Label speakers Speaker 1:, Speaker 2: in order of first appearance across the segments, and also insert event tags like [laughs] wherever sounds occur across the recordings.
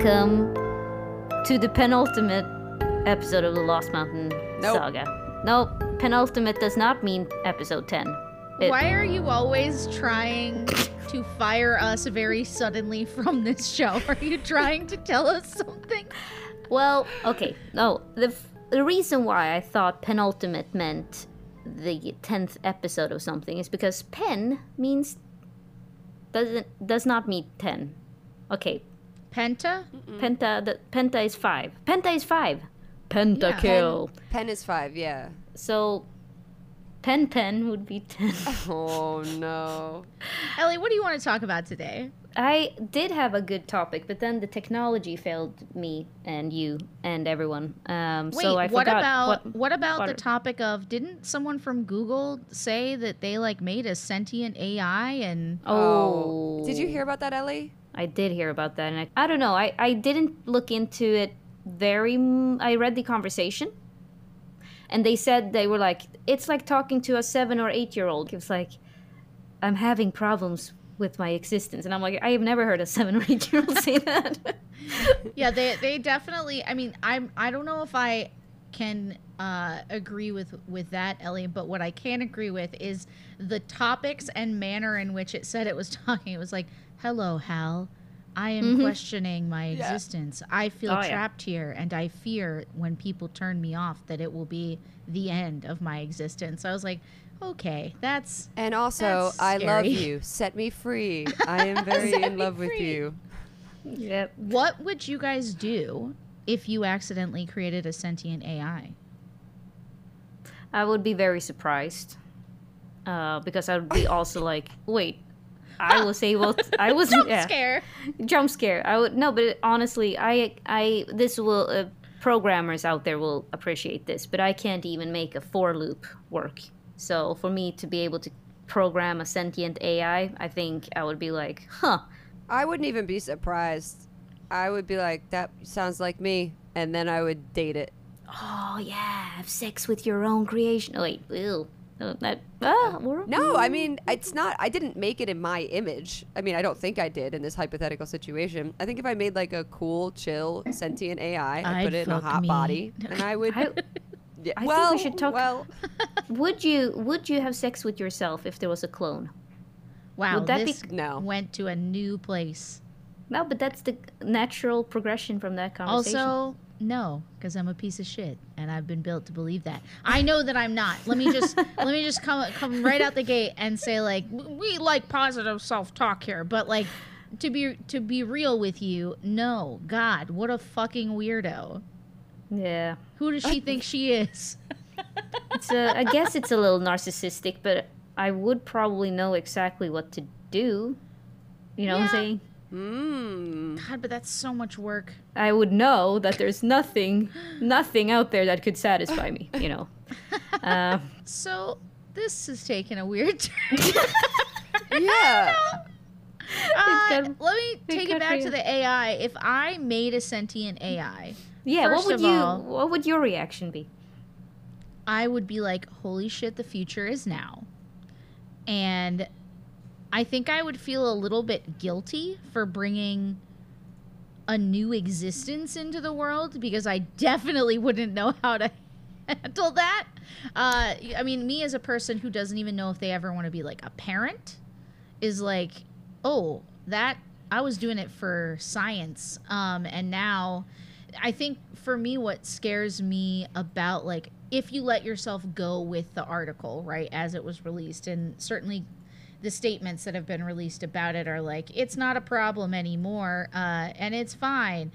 Speaker 1: Welcome to the penultimate episode of the Lost Mountain
Speaker 2: Nope.
Speaker 1: saga. Nope, penultimate does not mean episode 10. It-
Speaker 3: Why are you always trying to fire us very suddenly from this show? [laughs] Are you trying to tell us something?
Speaker 1: Well, okay. No, the f- the reason why I thought penultimate meant the tenth episode of something is because pen means doesn't does not mean ten. Okay,
Speaker 3: Penta?
Speaker 1: penta the penta is five. Penta is five. Penta
Speaker 3: Yeah.
Speaker 1: kill.
Speaker 2: Pen is five, yeah.
Speaker 1: So, pen pen would be ten. [laughs]
Speaker 2: Oh no.
Speaker 3: Ellie, what do you want to talk about today?
Speaker 1: I did have a good topic, but then the technology failed me and you and everyone. Um,
Speaker 3: Wait,
Speaker 1: so I
Speaker 3: what
Speaker 1: forgot
Speaker 3: about
Speaker 1: what,
Speaker 3: what, about the topic of didn't someone from Google say that they like made a sentient AI and
Speaker 1: Oh,
Speaker 2: Did you hear about that, Ellie?
Speaker 1: I did hear about that, and I, I don't know. I, I didn't look into it very. m- I read the conversation, and they said they were like, it's like talking to a seven or eight year old. It was like, I'm having problems with my existence, and I'm like, I have never heard a seven or eight year old say [laughs] that.
Speaker 3: yeah they they definitely i mean i'm i don't know if i can uh agree with with that ellie but what i can agree with is the topics and manner in which it said it was talking it was like hello hal i am questioning my
Speaker 2: Yeah.
Speaker 3: existence i feel
Speaker 1: Oh, yeah.
Speaker 3: trapped here and i fear when people turn me off that it will be the end of my existence i was like okay that's
Speaker 2: And also,
Speaker 3: That's
Speaker 2: I love you. Set me free. [laughs] I am very in
Speaker 3: me
Speaker 2: love with you.
Speaker 1: yep.
Speaker 3: what would you guys do if you accidentally created a sentient ai
Speaker 1: I would be very surprised, uh, because I would be also like, wait. I was able. To, I was
Speaker 3: jump
Speaker 1: yeah.
Speaker 3: scare
Speaker 1: jump scare i would no but it- honestly i i this will uh, programmers out there will appreciate this but i can't even make a for loop work so for me to be able to program a sentient ai i think i would be like huh
Speaker 2: I wouldn't even be surprised. I would be like, that sounds like me. And then I would date it.
Speaker 1: oh yeah have sex with your own creation oh wait ew. Uh, that we're-
Speaker 2: No, I mean, it's not, I didn't make it in my image. I mean, I don't think I did in this hypothetical situation. I think if I made like a cool, chill, sentient AI, I'd,
Speaker 3: I'd
Speaker 2: put it in a hot
Speaker 3: me.
Speaker 2: body. [laughs] And I would.
Speaker 1: I, [laughs]
Speaker 2: yeah,
Speaker 1: I think we should talk-
Speaker 2: Well, [laughs]
Speaker 1: would you would you have sex with yourself if there was a clone
Speaker 3: Wow,
Speaker 1: Would that be-
Speaker 3: this
Speaker 2: no.
Speaker 3: went to a new place.
Speaker 1: no but that's the natural progression from that conversation
Speaker 3: Also, no, because I'm a piece of shit, and I've been built to believe that. I know that I'm not. Let me just [laughs] let me just come come right out the gate and say like we like positive self talk here, but like to be to be real with you, no, God, what a fucking weirdo.
Speaker 1: yeah
Speaker 3: Who does she think she is? [laughs]
Speaker 1: it's a, I guess it's a little narcissistic, but I would probably know exactly what to do. You know what I'm saying?
Speaker 2: Mmm.
Speaker 3: God, but that's so much work.
Speaker 1: I would know that there's nothing, nothing out there that could satisfy me. You know. [laughs] Um,
Speaker 3: So this has taken a weird [laughs] turn.
Speaker 2: Yeah.
Speaker 3: Uh,
Speaker 1: good.
Speaker 3: let me take
Speaker 1: good
Speaker 3: it back to the AI. If I made a sentient AI,
Speaker 1: yeah.
Speaker 3: First
Speaker 1: what would
Speaker 3: of
Speaker 1: you?
Speaker 3: all-
Speaker 1: what would your reaction be?
Speaker 3: I would be like, holy shit, the future is now. And I think I would feel a little bit guilty for bringing a new existence into the world because I definitely wouldn't know how to [laughs] handle that. Uh, I mean, me as a person who doesn't even know if they ever want to be like a parent is like, oh, that I was doing it for science. Um, and now I think for me, what scares me about like if you let yourself go with the article, right, as it was released, and certainly the statements that have been released about it are like, it's not a problem anymore, uh, and it's fine.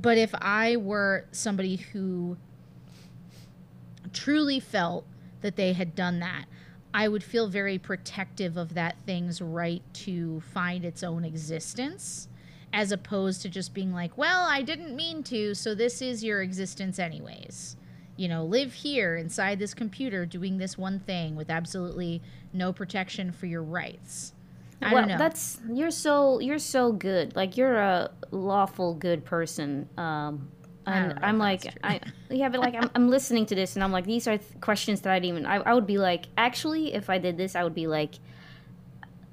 Speaker 3: But if I were somebody who truly felt that they had done that, I would feel very protective of that thing's right to find its own existence, as opposed to just being like, well, I didn't mean to, so this is your existence, anyways. You know, live here inside this computer doing this one thing with absolutely no protection for your rights. I
Speaker 1: well,
Speaker 3: don't know.
Speaker 1: that's you're so you're so good. Like you're a lawful good person. Um, and I'm like, I [laughs] yeah, but like I'm, I'm listening to this and I'm like, these are th- questions that I'd even I, I would be like, actually, if I did this, I would be like,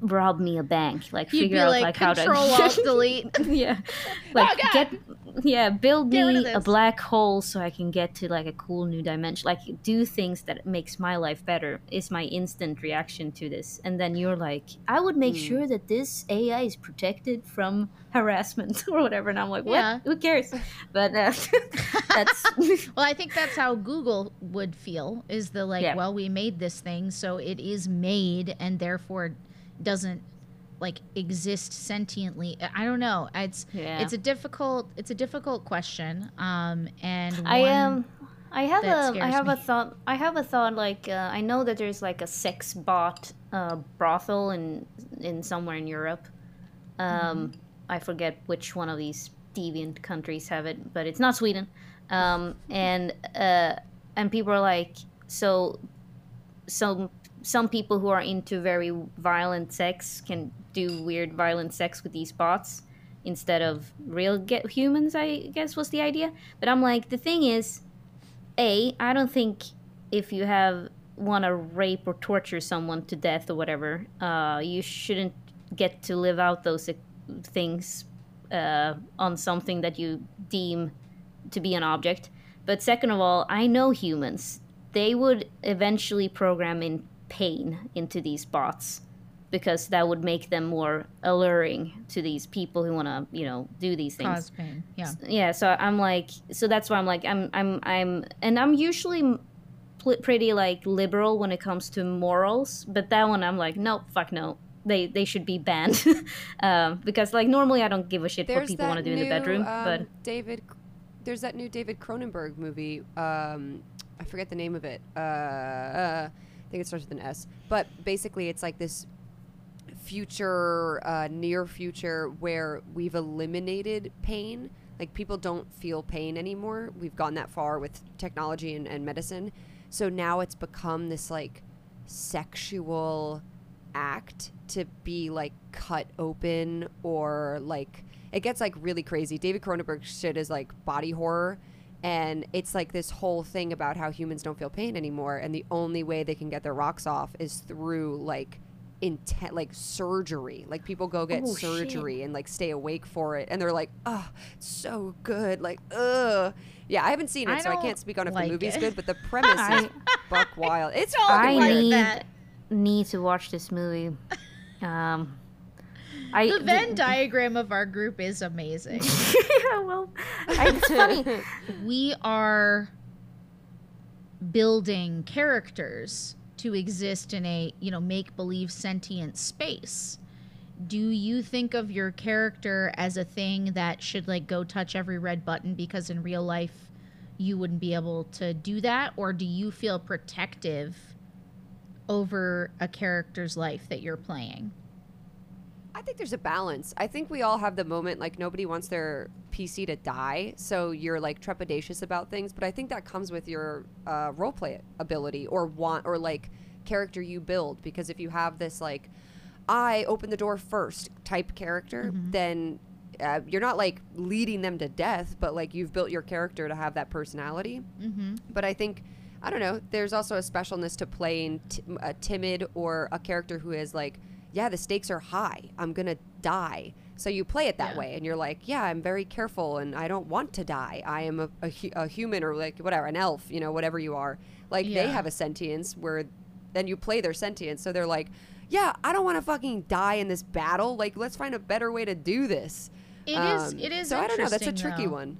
Speaker 1: rob me a bank, like
Speaker 3: You'd
Speaker 1: figure out
Speaker 3: like,
Speaker 1: like how to
Speaker 3: control [laughs] alt delete.
Speaker 1: yeah, like
Speaker 3: Oh,
Speaker 1: get yeah, build
Speaker 3: Get
Speaker 1: me a black hole so I can get to like a cool new dimension. Like do things that makes my life better is my instant reaction to this. And then you're like, I would make
Speaker 3: Hmm.
Speaker 1: sure that this AI is protected from harassment [laughs] or whatever. And I'm like, what?
Speaker 3: Yeah.
Speaker 1: Who cares? [laughs] But uh, [laughs] that's
Speaker 3: Well, I think that's how Google would feel is the like,
Speaker 1: Yeah.
Speaker 3: well, we made this thing, so it is made and therefore doesn't like exist sentiently. I don't know. It's
Speaker 1: Yeah.
Speaker 3: it's a difficult it's a difficult question. Um and
Speaker 1: I am. I have a. I have a thought. I have a thought. Like uh, I know that there's like a sex bot uh, brothel in in somewhere in Europe. Um,
Speaker 3: Mm-hmm.
Speaker 1: I forget which one of these deviant countries have it, but it's not Sweden. Um, and uh, and people are like, so some some people who are into very violent sex can do weird violent sex with these bots instead of real get humans i guess was the idea. But i'm like the thing is a i don't think if you have want to rape or torture someone to death or whatever uh, you shouldn't get to live out those uh, things uh, on something that you deem to be an object. But second of all i know humans they would eventually program in pain into these bots because that would make them more alluring to these people who want to you know do these things
Speaker 3: cause pain. Yeah.
Speaker 1: yeah so i'm like so that's why i'm like i'm i'm i'm and i'm usually pl- pretty like liberal when it comes to morals but that one i'm like nope fuck no they they should be banned [laughs] um, because like normally i don't give a shit what people want to
Speaker 2: that
Speaker 1: do in the bedroom
Speaker 2: um,
Speaker 1: but
Speaker 2: David, there's that new David Cronenberg movie. Um, I forget the name of it. Uh, uh, I think it starts with an S. But basically, it's like this future, uh, near future, where we've eliminated pain. Like people don't feel pain anymore. We've gone that far with technology and, and medicine. So now it's become this like sexual act to be like cut open or like it gets like really crazy. David Cronenberg shit is like body horror and it's like this whole thing about how humans don't feel pain anymore and the only way they can get their rocks off is through like intent like surgery. Like people go get
Speaker 1: Oh, shit.
Speaker 2: surgery and like stay awake for it and they're like, "Oh, it's so good." Like, "Ugh." Yeah, I haven't seen it
Speaker 3: I
Speaker 2: so I can't speak on if
Speaker 3: like
Speaker 2: the movie's
Speaker 3: it.
Speaker 2: good, but the [laughs] premise is buck wild. It's [laughs]
Speaker 1: I
Speaker 3: like
Speaker 1: need-
Speaker 3: that.
Speaker 1: need to watch this movie um i
Speaker 3: The Venn diagram of our group is amazing. [laughs]
Speaker 1: yeah, well I, it's funny. [laughs]
Speaker 3: We are building characters to exist in a you know make believe sentient space. Do you think of your character as a thing that should like go touch every red button because in real life you wouldn't be able to do that? Or do you feel protective over a character's life that you're playing
Speaker 2: I think there's a balance. I think we all have the moment like nobody wants their PC to die, so you're like trepidatious about things. But I think that comes with your uh, roleplay ability or want or like character you build. Because if you have this like I open the door first type character, then uh, you're not like leading them to death, but like you've built your character to have that personality.
Speaker 3: mm-hmm.
Speaker 2: But I think I don't know. There's also a specialness to playing t- a timid or a character who is like, yeah, the stakes are high. I'm gonna die. So you play it that
Speaker 3: Yeah.
Speaker 2: way, and you're like, yeah, I'm very careful, and I don't want to die. I am a, a, a human or like whatever, an elf, you know, whatever you are. Like they have a sentience where then you play their sentience. So they're like, yeah, I don't want to fucking die in this battle. Like let's find a better way to do this.
Speaker 3: It is.
Speaker 2: Um,
Speaker 3: It is.
Speaker 2: So I don't know. That's a tricky
Speaker 3: though.
Speaker 2: one.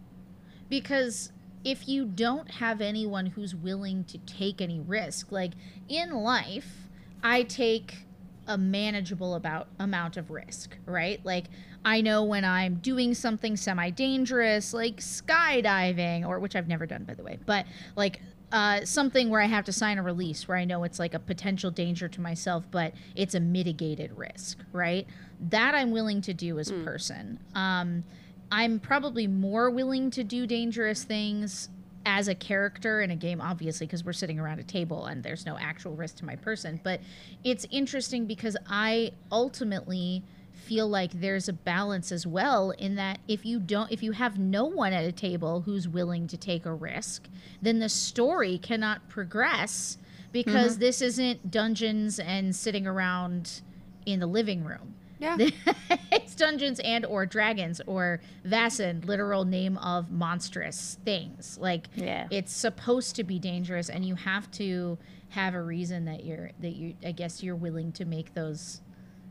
Speaker 3: because if you don't have anyone who's willing to take any risk like in life i take a manageable about amount of risk right like i know when i'm doing something semi dangerous like skydiving or which i've never done by the way but like uh, something where I have to sign a release where I know it's like a potential danger to myself, but it's a mitigated risk, right? That I'm willing to do as a person. Um, I'm probably more willing to do dangerous things as a character in a game, obviously, because we're sitting around a table and there's no actual risk to my person. But it's interesting because I ultimately feel like there's a balance as well in that if you don't if you have no one at a table who's willing to take a risk then the story cannot progress because mm-hmm. this isn't dungeons and sitting around in the living room.
Speaker 2: Yeah. [laughs]
Speaker 3: it's Dungeons and or Dragons or Vaesen, literal name of monstrous things. Like
Speaker 1: Yeah.
Speaker 3: it's supposed to be dangerous and you have to have a reason that you're that you I guess you're willing to make those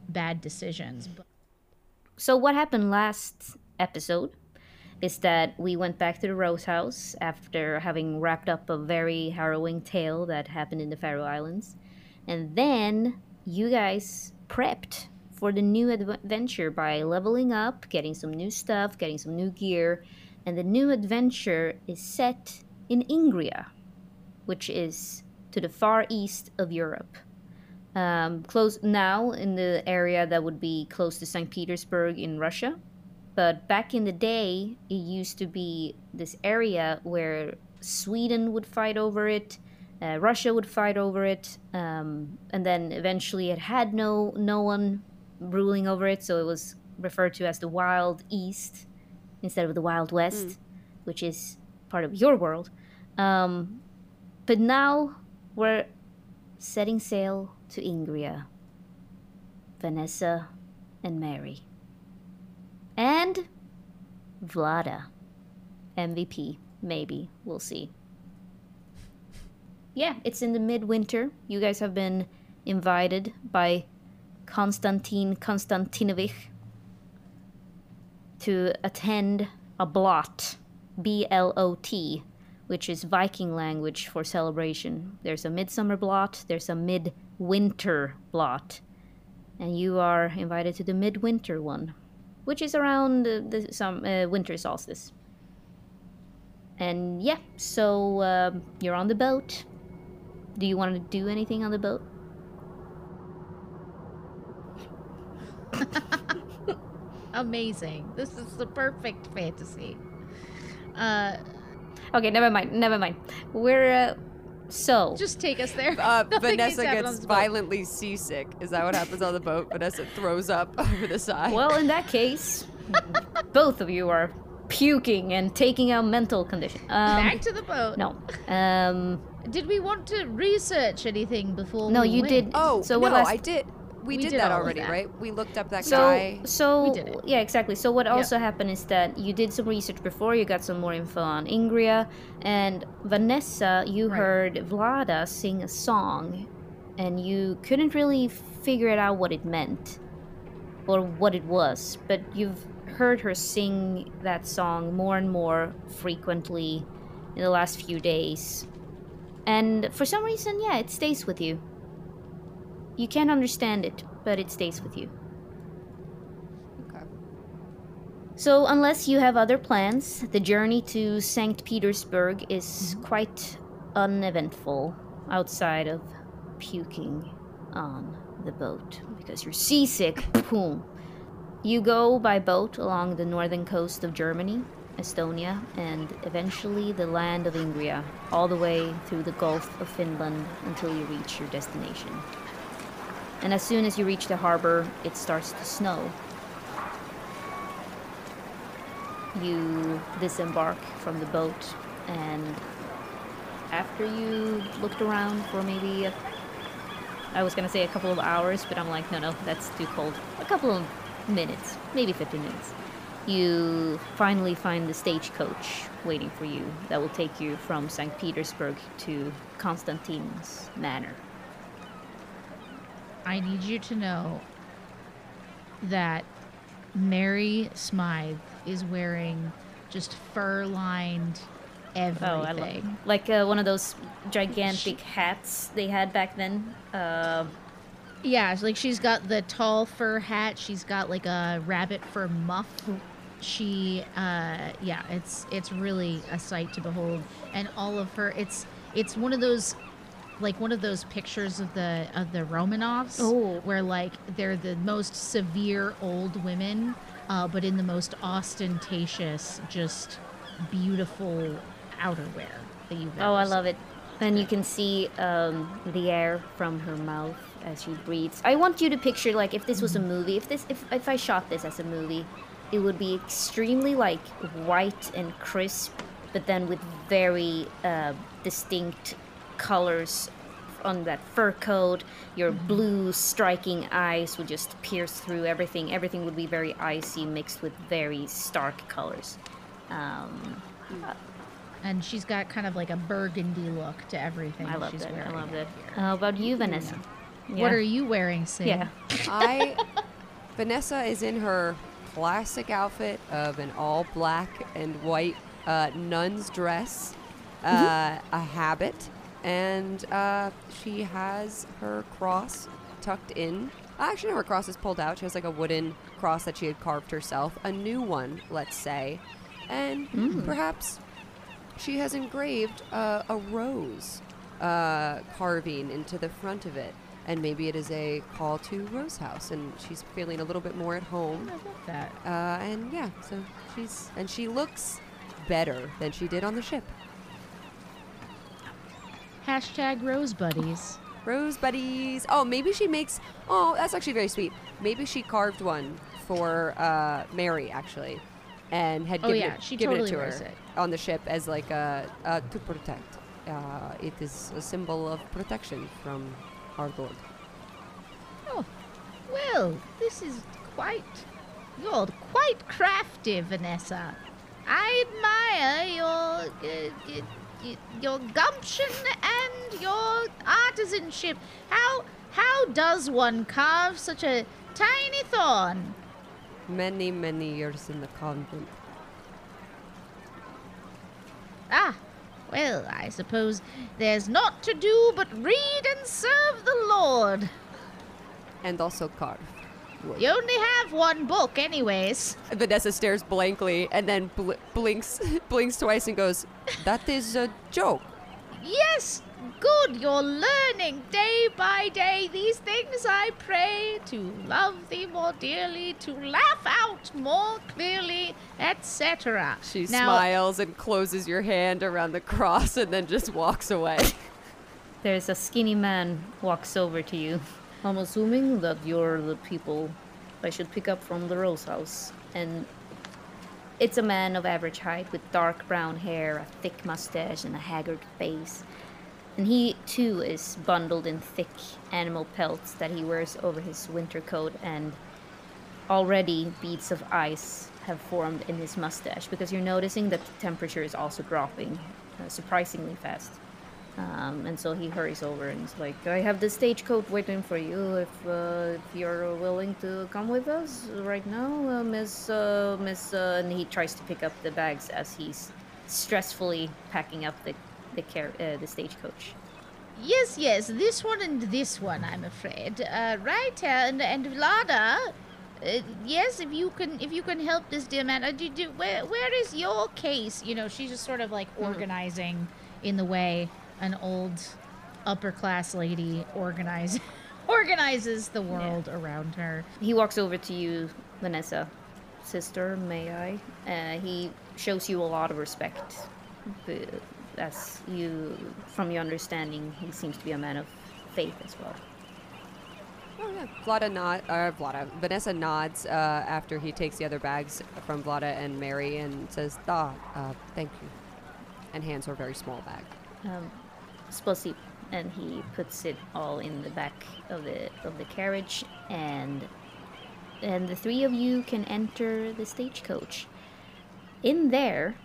Speaker 3: bad decisions.
Speaker 1: So what happened last episode is that we went back to the Rose House after having wrapped up a very harrowing tale that happened in the Faroe Islands. And then you guys prepped for the new adventure by leveling up, getting some new stuff, getting some new gear. And the new adventure is set in Ingria, which is to the far east of Europe um, close now in the area that would be close to St. Petersburg in Russia. But back in the day, it used to be this area where Sweden would fight over it, uh, Russia would fight over it, um, and then eventually it had no no one ruling over it, so it was referred to as the Wild East instead of the Wild West, which is part of your world. Um, but now we're setting sail to Ingria, Vanessa, and Mary. And Vlada. MVP, maybe. We'll see. Yeah, it's in the midwinter. You guys have been invited by Constantin Constantinovich to attend a blot, B L O T, which is Viking language for celebration. There's a midsummer blot, there's a midwinter blot, and you are invited to the midwinter one, which is around uh, the some uh, winter solstice. And yeah, so um you're on the boat. Do you want to do anything on the boat? [laughs]
Speaker 3: amazing. This is the perfect fantasy. Uh
Speaker 1: Okay, never mind. Never mind. We're uh, so
Speaker 3: just take us there.
Speaker 2: Uh, [laughs] Vanessa
Speaker 3: to happen on
Speaker 2: gets
Speaker 3: this boat.
Speaker 2: violently seasick. Is that what happens on the boat? Vanessa throws up [laughs] over the side.
Speaker 1: well. In that case, both of you are puking and taking out mental condition. Um,
Speaker 3: Back to the boat.
Speaker 1: no. Um,
Speaker 3: Did we want to research anything before
Speaker 1: No,
Speaker 3: we
Speaker 1: you
Speaker 3: went?
Speaker 1: did-
Speaker 2: Oh,
Speaker 1: So
Speaker 2: no,
Speaker 1: what last-
Speaker 2: I did. We,
Speaker 3: We
Speaker 2: did,
Speaker 3: did
Speaker 2: that already,
Speaker 3: that.
Speaker 2: right? We looked up that
Speaker 1: so
Speaker 2: guy.
Speaker 1: so
Speaker 3: We did it.
Speaker 1: yeah, exactly. So what also happened is that you did some research before. You got some more info on Ingria and Vanessa. You
Speaker 3: Right.
Speaker 1: heard Vlada sing a song, and you couldn't really figure it out what it meant or what it was. But you've heard her sing that song more and more frequently in the last few days, and for some reason, yeah, it stays with you. You can't understand it, but it stays with you.
Speaker 2: Okay.
Speaker 1: So, unless you have other plans, the journey to St. Petersburg is mm-hmm. quite uneventful outside of puking on the boat because you're seasick. Boom. You go by boat along the northern coast of Germany, Estonia, and eventually the land of Ingria, all the way through the Gulf of Finland until you reach your destination. And as soon as you reach the harbor, it starts to snow. you disembark from the boat and after you looked around for maybe a, I was gonna say a couple of hours, but I'm like, no, no, that's too cold. A couple of minutes, maybe 15 minutes. You finally find the stagecoach waiting for you that will take you from St. Petersburg to Constantine's manor.
Speaker 3: I need you to know that Mary Smythe is wearing just fur lined everything.
Speaker 1: Oh, I love like uh, one of those gigantic hats they had back then. Uh,
Speaker 3: Yeah, like she's got the tall fur hat. She's got like a rabbit fur muff. She, uh, yeah, it's it's really a sight to behold, and all of her. It's it's one of those, like one of those pictures of the of the Romanovs,
Speaker 1: Oh.
Speaker 3: where like they're the most severe old women, uh, but in the most ostentatious, just beautiful outerwear that you've.
Speaker 1: Oh, I
Speaker 3: seen.
Speaker 1: love it. And you can see um, the air from her mouth as she breathes. I want you to picture like if this was a movie. If this, if if I shot this as a movie, it would be extremely like white and crisp, but then with very uh, distinct colors on that fur coat. Your blue striking eyes would just pierce through everything. Everything would be very icy, mixed with very stark colors. Um,
Speaker 3: And she's got kind of like a burgundy look to everything
Speaker 1: I love
Speaker 3: she's
Speaker 1: that. I love that.
Speaker 3: here.
Speaker 1: How about you, Vanessa?
Speaker 3: What are you wearing, Sid?
Speaker 1: Yeah. [laughs]
Speaker 2: I Vanessa is in her classic outfit of an all black and white uh, nun's dress, uh, a habit, and uh, she has her cross tucked in. Actually, no, her cross is pulled out. She has like a wooden cross that she had carved herself, a new one, let's say, and perhaps she has engraved uh, a rose uh, carving into the front of it. And maybe it is a call to Rose House, and she's feeling a little bit more at home.
Speaker 3: I love that.
Speaker 2: Uh, and yeah, so she's and she looks better than she did on the ship.
Speaker 3: Hashtag Rose Buddies.
Speaker 2: Rose buddies. Oh, maybe she makes. Oh, that's actually very sweet. Maybe she carved one for uh, Mary actually, and had
Speaker 3: Oh,
Speaker 2: given,
Speaker 3: yeah,
Speaker 2: it,
Speaker 3: she
Speaker 2: given
Speaker 3: totally
Speaker 2: it to her
Speaker 3: it.
Speaker 2: on the ship as like a uh, to protect. Uh, it is a symbol of protection from our Lord.
Speaker 3: Oh, well, this is quite. You're quite crafty, Vanessa. I admire your uh, y- your gumption and your artisanship. How how does one carve such a tiny thorn?
Speaker 2: Many, many years in the convent.
Speaker 3: Ah, well, I suppose there's naught to do but read and serve the Lord.
Speaker 2: And also carve. Wood.
Speaker 3: You only have one book, anyways.
Speaker 2: Vanessa stares blankly and then bl- blinks, [laughs] blinks twice and goes, "That is a joke."
Speaker 3: Yes, good, you're learning day by day these things I pray to love thee more dearly, to laugh out more clearly, etc.
Speaker 2: She
Speaker 3: now,
Speaker 2: smiles and closes your hand around the cross and then just walks away. [laughs]
Speaker 1: There's a skinny man walks over to you. I'm assuming that you're the people I should pick up from the Rose House. And it's a man of average height with dark brown hair, a thick mustache, and a haggard face. And he too is bundled in thick animal pelts that he wears over his winter coat, and already beads of ice have formed in his mustache because you're noticing that the temperature is also dropping uh, surprisingly fast. Um, and so he hurries over and is like, I have the stagecoach waiting for you if, uh, if you're willing to come with us right now, uh, Miss, uh, Miss, uh, and he tries to pick up the bags as he's stressfully packing up the, the, car- uh, the stagecoach.
Speaker 3: Yes, yes, this one and this one, I'm afraid. Uh, right, and and Vlada. Uh, yes, if you can, if you can help this dear man. Uh, do, do, where, where is your case? You know, she's just sort of like organizing in the way an old upper class lady organize [laughs] organizes the world around her.
Speaker 1: He walks over to you, Vanessa. Sister, may I? Uh, he shows you a lot of respect. As you, from your understanding, he seems to be a man of faith as well.
Speaker 2: Oh yeah. Vlada nod, uh, Vlada. Vanessa nods uh, after he takes the other bags from Vlada and Mary and says, "Ah, uh, thank you," and hands her a very small bag.
Speaker 1: Um, Spasibo. And he puts it all in the back of the of the carriage, and and the three of you can enter the stagecoach. In there,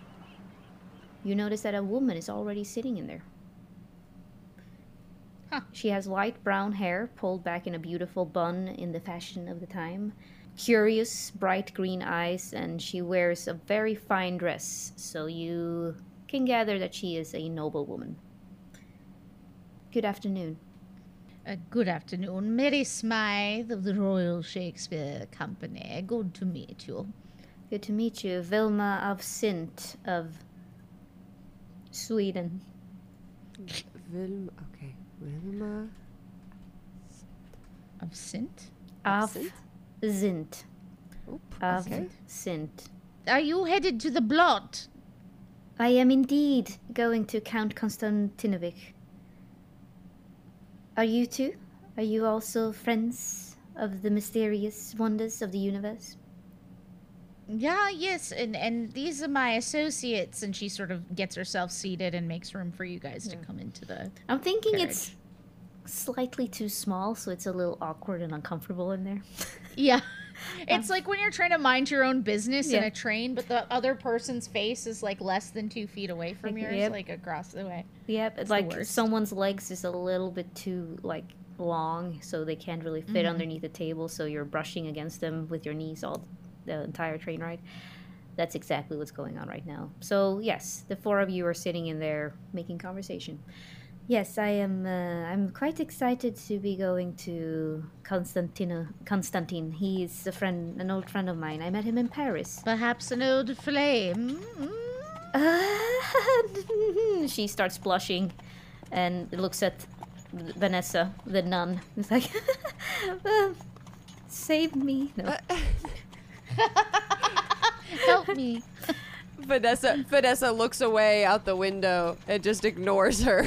Speaker 1: you notice that a woman is already sitting in there.
Speaker 3: Huh.
Speaker 1: She has light brown hair pulled back in a beautiful bun in the fashion of the time. Curious, bright green eyes, and she wears a very fine dress, so you can gather that she is a noble woman. Good afternoon.
Speaker 3: Uh, good afternoon, Mary Smythe of the Royal Shakespeare Company. Good to meet you.
Speaker 1: Good to meet you, Vilma of Sint of Sweden.
Speaker 2: Vilma. Okay. Vilma.
Speaker 3: Of Sint?
Speaker 1: Of
Speaker 2: Sint?
Speaker 1: Zint.
Speaker 2: Oop,
Speaker 1: Of
Speaker 2: okay.
Speaker 1: Sint.
Speaker 3: Are you headed to the blot?
Speaker 1: I am indeed going to Count Constantinovich. Are you too? Are you also friends of the mysterious wonders of the universe?
Speaker 3: Yeah, yes, and and these are my associates, and she sort of gets herself seated and makes room for you guys to come into the.
Speaker 1: I'm thinking it's slightly too small, so it's a little awkward and uncomfortable in there.
Speaker 3: Yeah. [laughs] [laughs] It's like when you're trying to mind your own business in a train, but the other person's face is like less than two feet away from
Speaker 1: Like,
Speaker 3: yours,
Speaker 1: yep.
Speaker 3: like across the way.
Speaker 1: Yep,
Speaker 3: it's
Speaker 1: like someone's legs is a little bit too like long, so they can't really fit
Speaker 3: Mhm.
Speaker 1: underneath the table. So you're brushing against them with your knees all the entire train ride. That's exactly what's going on right now. So yes, the four of you are sitting in there making conversation. Yes, I am. Uh, I'm quite excited to be going to Constantino. Constantine. He's a friend, an old friend of mine. I met him in Paris.
Speaker 3: Perhaps an old flame. [laughs] Mm.
Speaker 1: she starts blushing and looks at Vanessa, the nun. It's like, "Uh, [laughs] save me. No. [laughs]
Speaker 3: Help me.
Speaker 2: Vanessa Vanessa looks away out the window and just ignores her.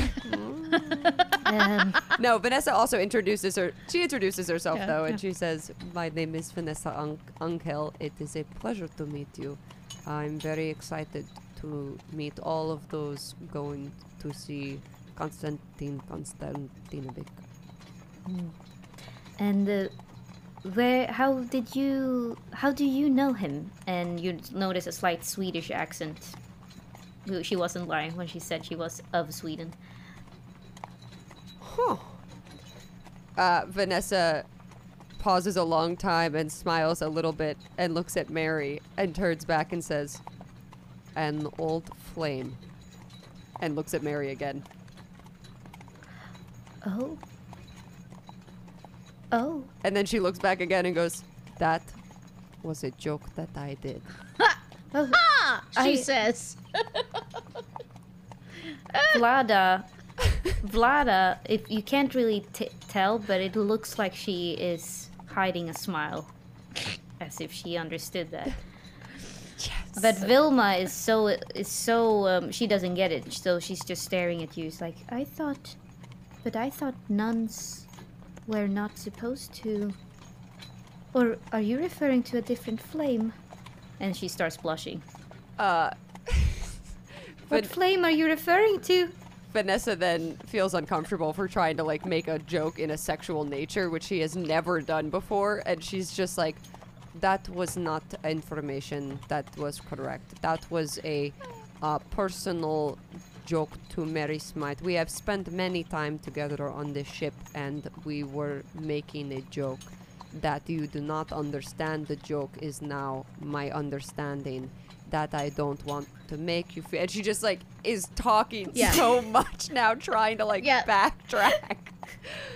Speaker 1: Um, [laughs]
Speaker 2: no, Vanessa also introduces her. She introduces herself
Speaker 3: Yeah,
Speaker 2: though, and
Speaker 1: yeah.
Speaker 2: she says, "My name is Vanessa Un- Unkel. It is a pleasure to meet you. I'm very excited to meet all of those going to see Constantin Constantinovich."
Speaker 1: and uh, where? How did you? How do you know him? And you notice a slight Swedish accent. She wasn't lying when she said she was of Sweden.
Speaker 2: Huh. Uh, Vanessa pauses a long time and smiles a little bit and looks at Mary and turns back and says, An old flame. And looks at Mary again.
Speaker 1: Oh. Oh.
Speaker 2: And then she looks back again and goes, That was a joke that I did.
Speaker 1: Oh.
Speaker 3: Ah, she
Speaker 1: I-
Speaker 3: says.
Speaker 1: Vlada, Vlada, if you can't really t- tell, but it looks like she is hiding a smile, as if she understood that. [laughs]
Speaker 2: Yes.
Speaker 1: But Vilma is so is so um, she doesn't get it, so she's just staring at you. It's like I thought, but I thought nuns were not supposed to. Or are you referring to a different flame? And she starts blushing.
Speaker 2: uh, [laughs]
Speaker 1: What flame are you referring to?
Speaker 2: Vanessa then feels uncomfortable for trying to like make a joke in a sexual nature, which she has never done before, and she's just like, "That was not information that was correct. That was a uh, personal joke to Mary Smythe. We have spent many time together on this ship, and we were making a joke." That you do not understand the joke is now my understanding that I don't want to make you feel. And she just like is talking
Speaker 3: Yeah.
Speaker 2: so much now, trying to like
Speaker 3: Yeah.
Speaker 2: backtrack.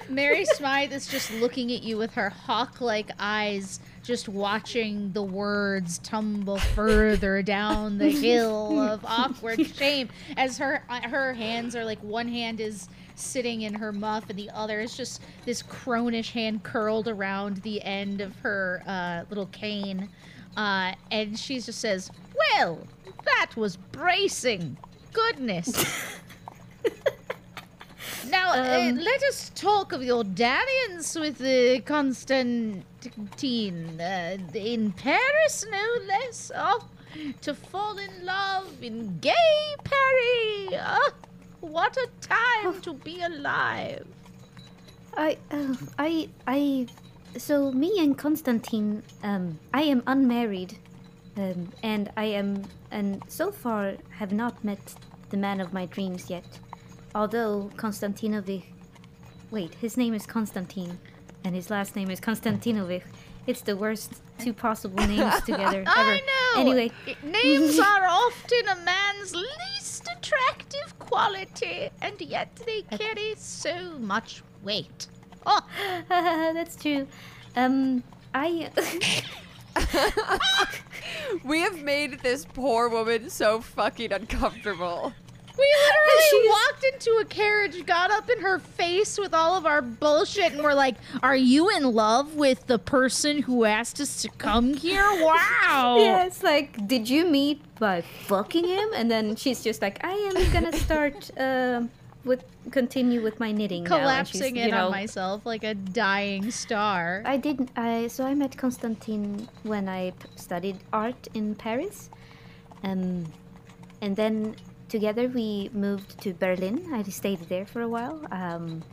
Speaker 3: Mary Smythe is just looking at you with her hawk like eyes, just watching the words tumble further down the [laughs] hill of awkward shame as her uh, her hands are like one hand is sitting in her muff and the other is just this cronish hand curled around the end of her uh, little cane. Uh, and she just says, Well, that was bracing. Goodness. [laughs] Now, uh,
Speaker 1: Um,
Speaker 3: let us talk of your dalliance with uh, Constantine uh, in Paris, no less. Oh, to fall in love in gay Paris. Oh, what a time to be alive.
Speaker 1: I, uh, I, I, so me and Constantine, um, I am unmarried, um, and I am, and so far have not met the man of my dreams yet. Although Constantinovich, wait, his name is Constantin, and his last name is Constantinovich. It's the worst two possible names together [laughs] ever.
Speaker 3: I know.
Speaker 1: Anyway,
Speaker 3: names are often a man's least attractive quality, and yet they carry so much weight. [laughs] Oh, [laughs]
Speaker 1: that's true. Um, I. [laughs]
Speaker 2: we have made this poor woman so fucking uncomfortable.
Speaker 3: We literally
Speaker 1: She's-
Speaker 3: walked into a carriage, got up in her face with all of our bullshit, and we're like, Are you in love with the person who asked us to come here? [laughs] Wow.
Speaker 1: Yeah, it's like, did you meet by fucking him? And then she's just like, I am gonna start um [laughs] with continue with my knitting. now.
Speaker 3: Collapsing
Speaker 1: you
Speaker 3: in
Speaker 1: know,
Speaker 3: on myself like a dying star.
Speaker 1: I didn't. I so I met Constantine when I p- studied art in Paris, um, and then together we moved to Berlin. I stayed there for a while, um,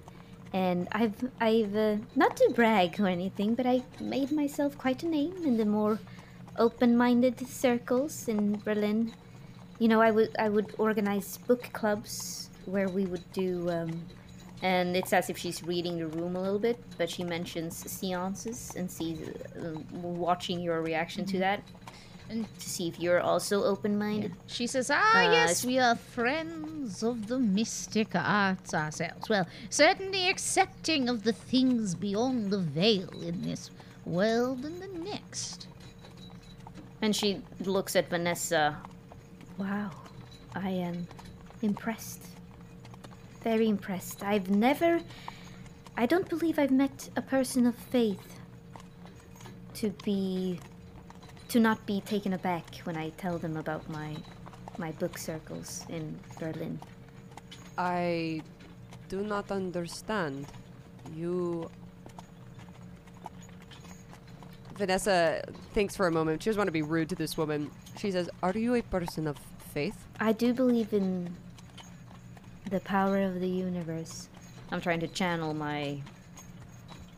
Speaker 1: and I've I've uh, not to brag or anything, but I made myself quite a name in the more open-minded circles in Berlin. You know, I would I would organize book clubs where we would do, um, and it's as if she's reading the room a little bit, but she mentions seances and sees uh, watching your reaction to that,
Speaker 3: And
Speaker 1: to see if you're also open-minded.
Speaker 3: She says, Ah,
Speaker 1: Uh,
Speaker 3: yes, we are friends of the mystic arts ourselves. Well, certainly accepting of the things beyond the veil in this world and the next.
Speaker 1: And she looks at Vanessa. Wow, I am impressed. Very impressed. I've never. I don't believe I've met a person of faith to be. to not be taken aback when I tell them about my. my book circles in Berlin.
Speaker 2: I do not understand. You. Vanessa thinks for a moment. She doesn't want to be rude to this woman. She says, Are you a person of faith?
Speaker 1: I do believe in the power of the universe. I'm trying to channel my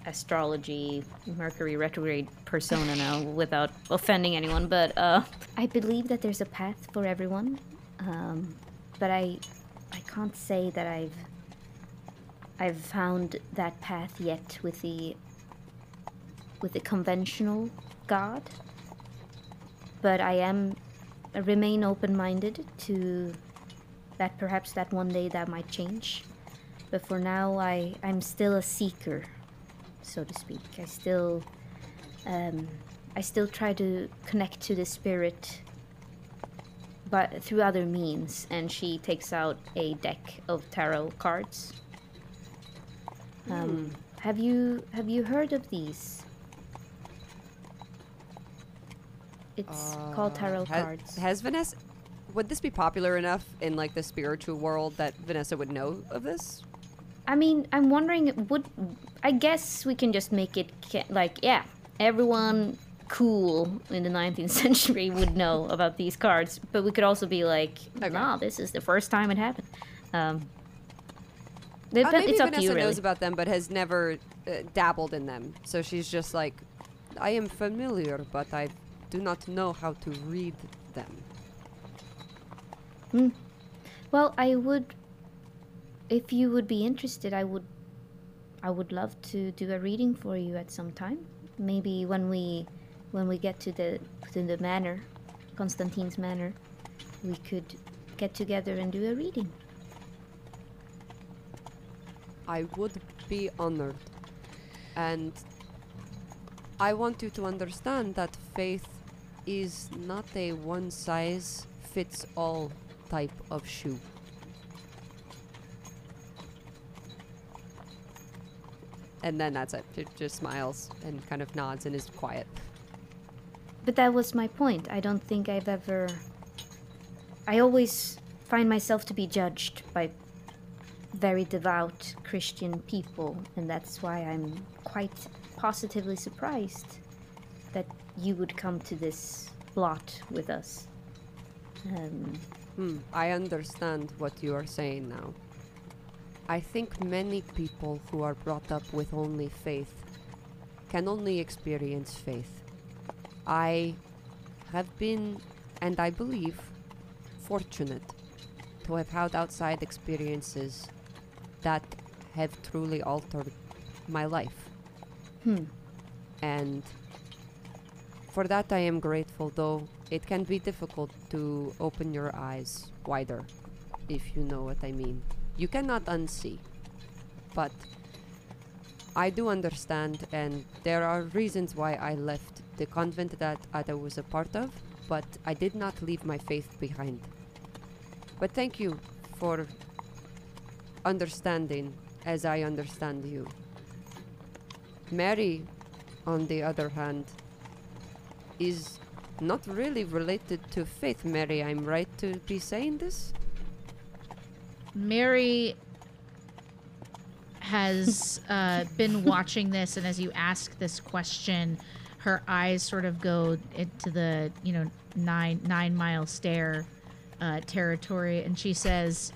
Speaker 1: astrology Mercury retrograde persona now [laughs] without offending anyone, but uh, I believe that there's a path for everyone. Um, but I I can't say that I've I've found that path yet with the with the conventional God. But I am I remain open-minded to that perhaps that one day that might change. But for now, I I'm still a seeker, so to speak. I still um, I still try to connect to the spirit, but through other means. And she takes out a deck of tarot cards. Um, have you have you heard of these? It's called tarot
Speaker 2: Uh, Ha-
Speaker 1: cards.
Speaker 2: Has Vanessa. Would this be popular enough in like the spiritual world that Vanessa would know of this?
Speaker 1: I mean, I'm wondering, would I guess we can just make it ca- like, yeah, everyone cool in the 19th [laughs] century would know about these cards, but we could also be like,
Speaker 2: Okay.
Speaker 1: nah, this is the first time it happened. Um,
Speaker 2: Uh, maybe
Speaker 1: it's
Speaker 2: Vanessa
Speaker 1: you, really.
Speaker 2: knows about them, but has never uh, dabbled in them. So she's just like, I am familiar, but I do not know how to read them. Hmm.
Speaker 1: Well, I would, if you would be interested, I would, I would love to do a reading for you at some time. Maybe when we, when we get to the to the manor, Constantine's manor, we could get together and do a reading.
Speaker 2: I would be honored. And I want you to understand that faith is not a one size fits all type of shoe. And then that's it. She just smiles and kind of nods and is quiet.
Speaker 1: But that was my point. I don't think I've ever. I always find myself to be judged by very devout Christian people, and that's why I'm quite positively surprised that you would come to this blot with us. Um,
Speaker 2: Hmm, I understand what you are saying now. I think many people who are brought up with only faith can only experience faith. I have been, and I believe, fortunate to have had outside experiences that have truly altered my life.
Speaker 1: hmm.
Speaker 2: And for that, I am grateful, though it can be difficult to open your eyes wider, if you know what I mean. You cannot unsee, but I do understand, and there are reasons why I left the convent that I was a part of, but I did not leave my faith behind. But thank you for understanding as I understand you. Mary, on the other hand, is not really related to faith. Mary, I'm right to be saying this?
Speaker 3: Mary has uh, [laughs] been watching this, and as you ask this question, her eyes sort of go into the you know nine nine mile stare uh, territory, and she says,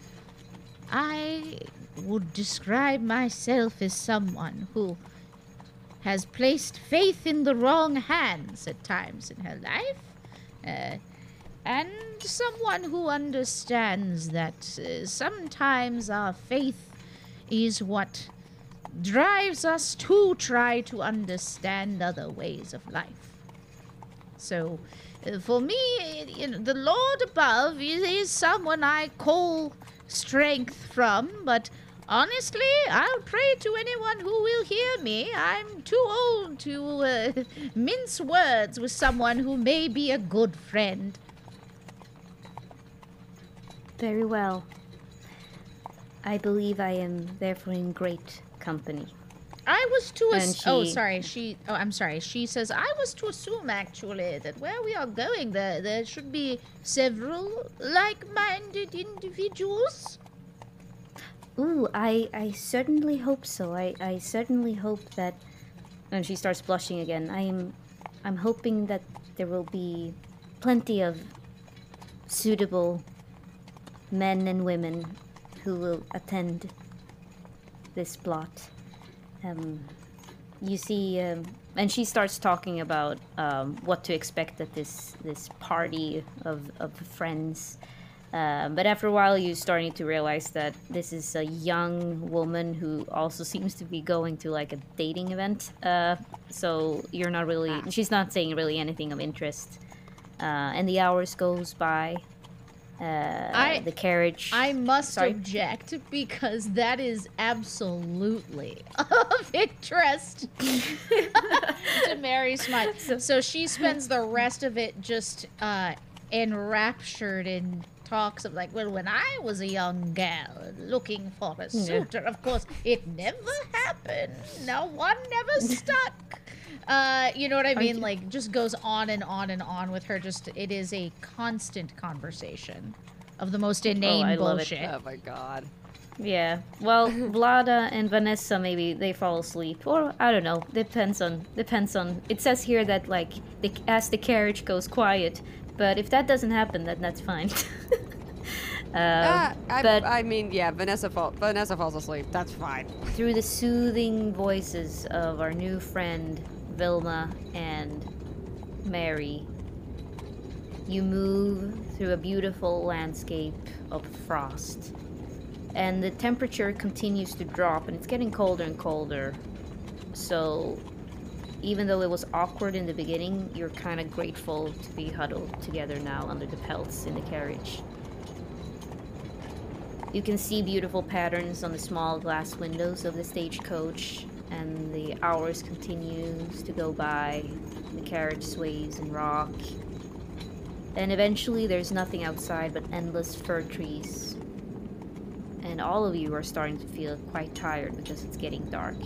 Speaker 3: I would describe myself as someone who has placed faith in the wrong hands at times in her life. Uh, and someone who understands that uh, sometimes our faith is what drives us to try to understand other ways of life. So, uh, for me, you know, the Lord above is, is someone I call strength from, but honestly, I'll pray to anyone who will hear me. I'm too old to uh, [laughs] mince words with someone who may be a good friend.
Speaker 1: Very well. I believe I am therefore in great company.
Speaker 3: I was to
Speaker 1: And
Speaker 3: ass- oh sorry she oh I'm sorry she says I was to assume actually that where we are going there there should be several like-minded individuals.
Speaker 1: Ooh, I, I certainly hope so. I, I certainly hope that. And she starts blushing again. I'm, I'm hoping that there will be plenty of suitable men and women who will attend this blot. Um, you see, um, and she starts talking about um, what to expect at this this party of of friends. Um, but after a while, you're starting to realize that this is a young woman who also [laughs] seems to be going to like a dating event. Uh, so you're not really, she's not saying really anything of interest. Uh, and the hours goes by. Uh,
Speaker 3: I-
Speaker 1: the carriage.
Speaker 3: I must
Speaker 1: Sorry?
Speaker 3: object because that is absolutely [laughs] of interest [laughs] to Mary Smythe. So she spends the rest of it just uh, enraptured in talks of like, well, when I was a young gal looking for a suitor, of course, it never happened. No one never [laughs] stuck. Uh, you know what I mean?
Speaker 1: you-
Speaker 3: Like, just goes on and on and on with her. Just it is a constant conversation of the most inane
Speaker 1: I love it.
Speaker 3: bullshit.
Speaker 2: Oh my god.
Speaker 1: Yeah. Well, Vlada and Vanessa maybe they fall asleep, or I don't know. Depends on depends on. It says here that like the, as the carriage goes quiet, but if that doesn't happen, then that's fine. [laughs]
Speaker 2: Ah,
Speaker 1: um,
Speaker 2: I,
Speaker 1: but
Speaker 2: I mean, yeah, Vanessa fall, Vanessa falls asleep. That's fine.
Speaker 1: through the soothing voices of our new friend Vilma and Mary, you move through a beautiful landscape of frost. And the temperature continues to drop and it's getting colder and colder. So even though it was awkward in the beginning, you're kind of grateful to be huddled together now under the pelts in the carriage. You can see beautiful patterns on the small glass windows of the stagecoach, and the hours continues to go by. The carriage sways and rock. And eventually there's nothing outside but endless fir trees. And all of you are starting to feel quite tired because it's getting dark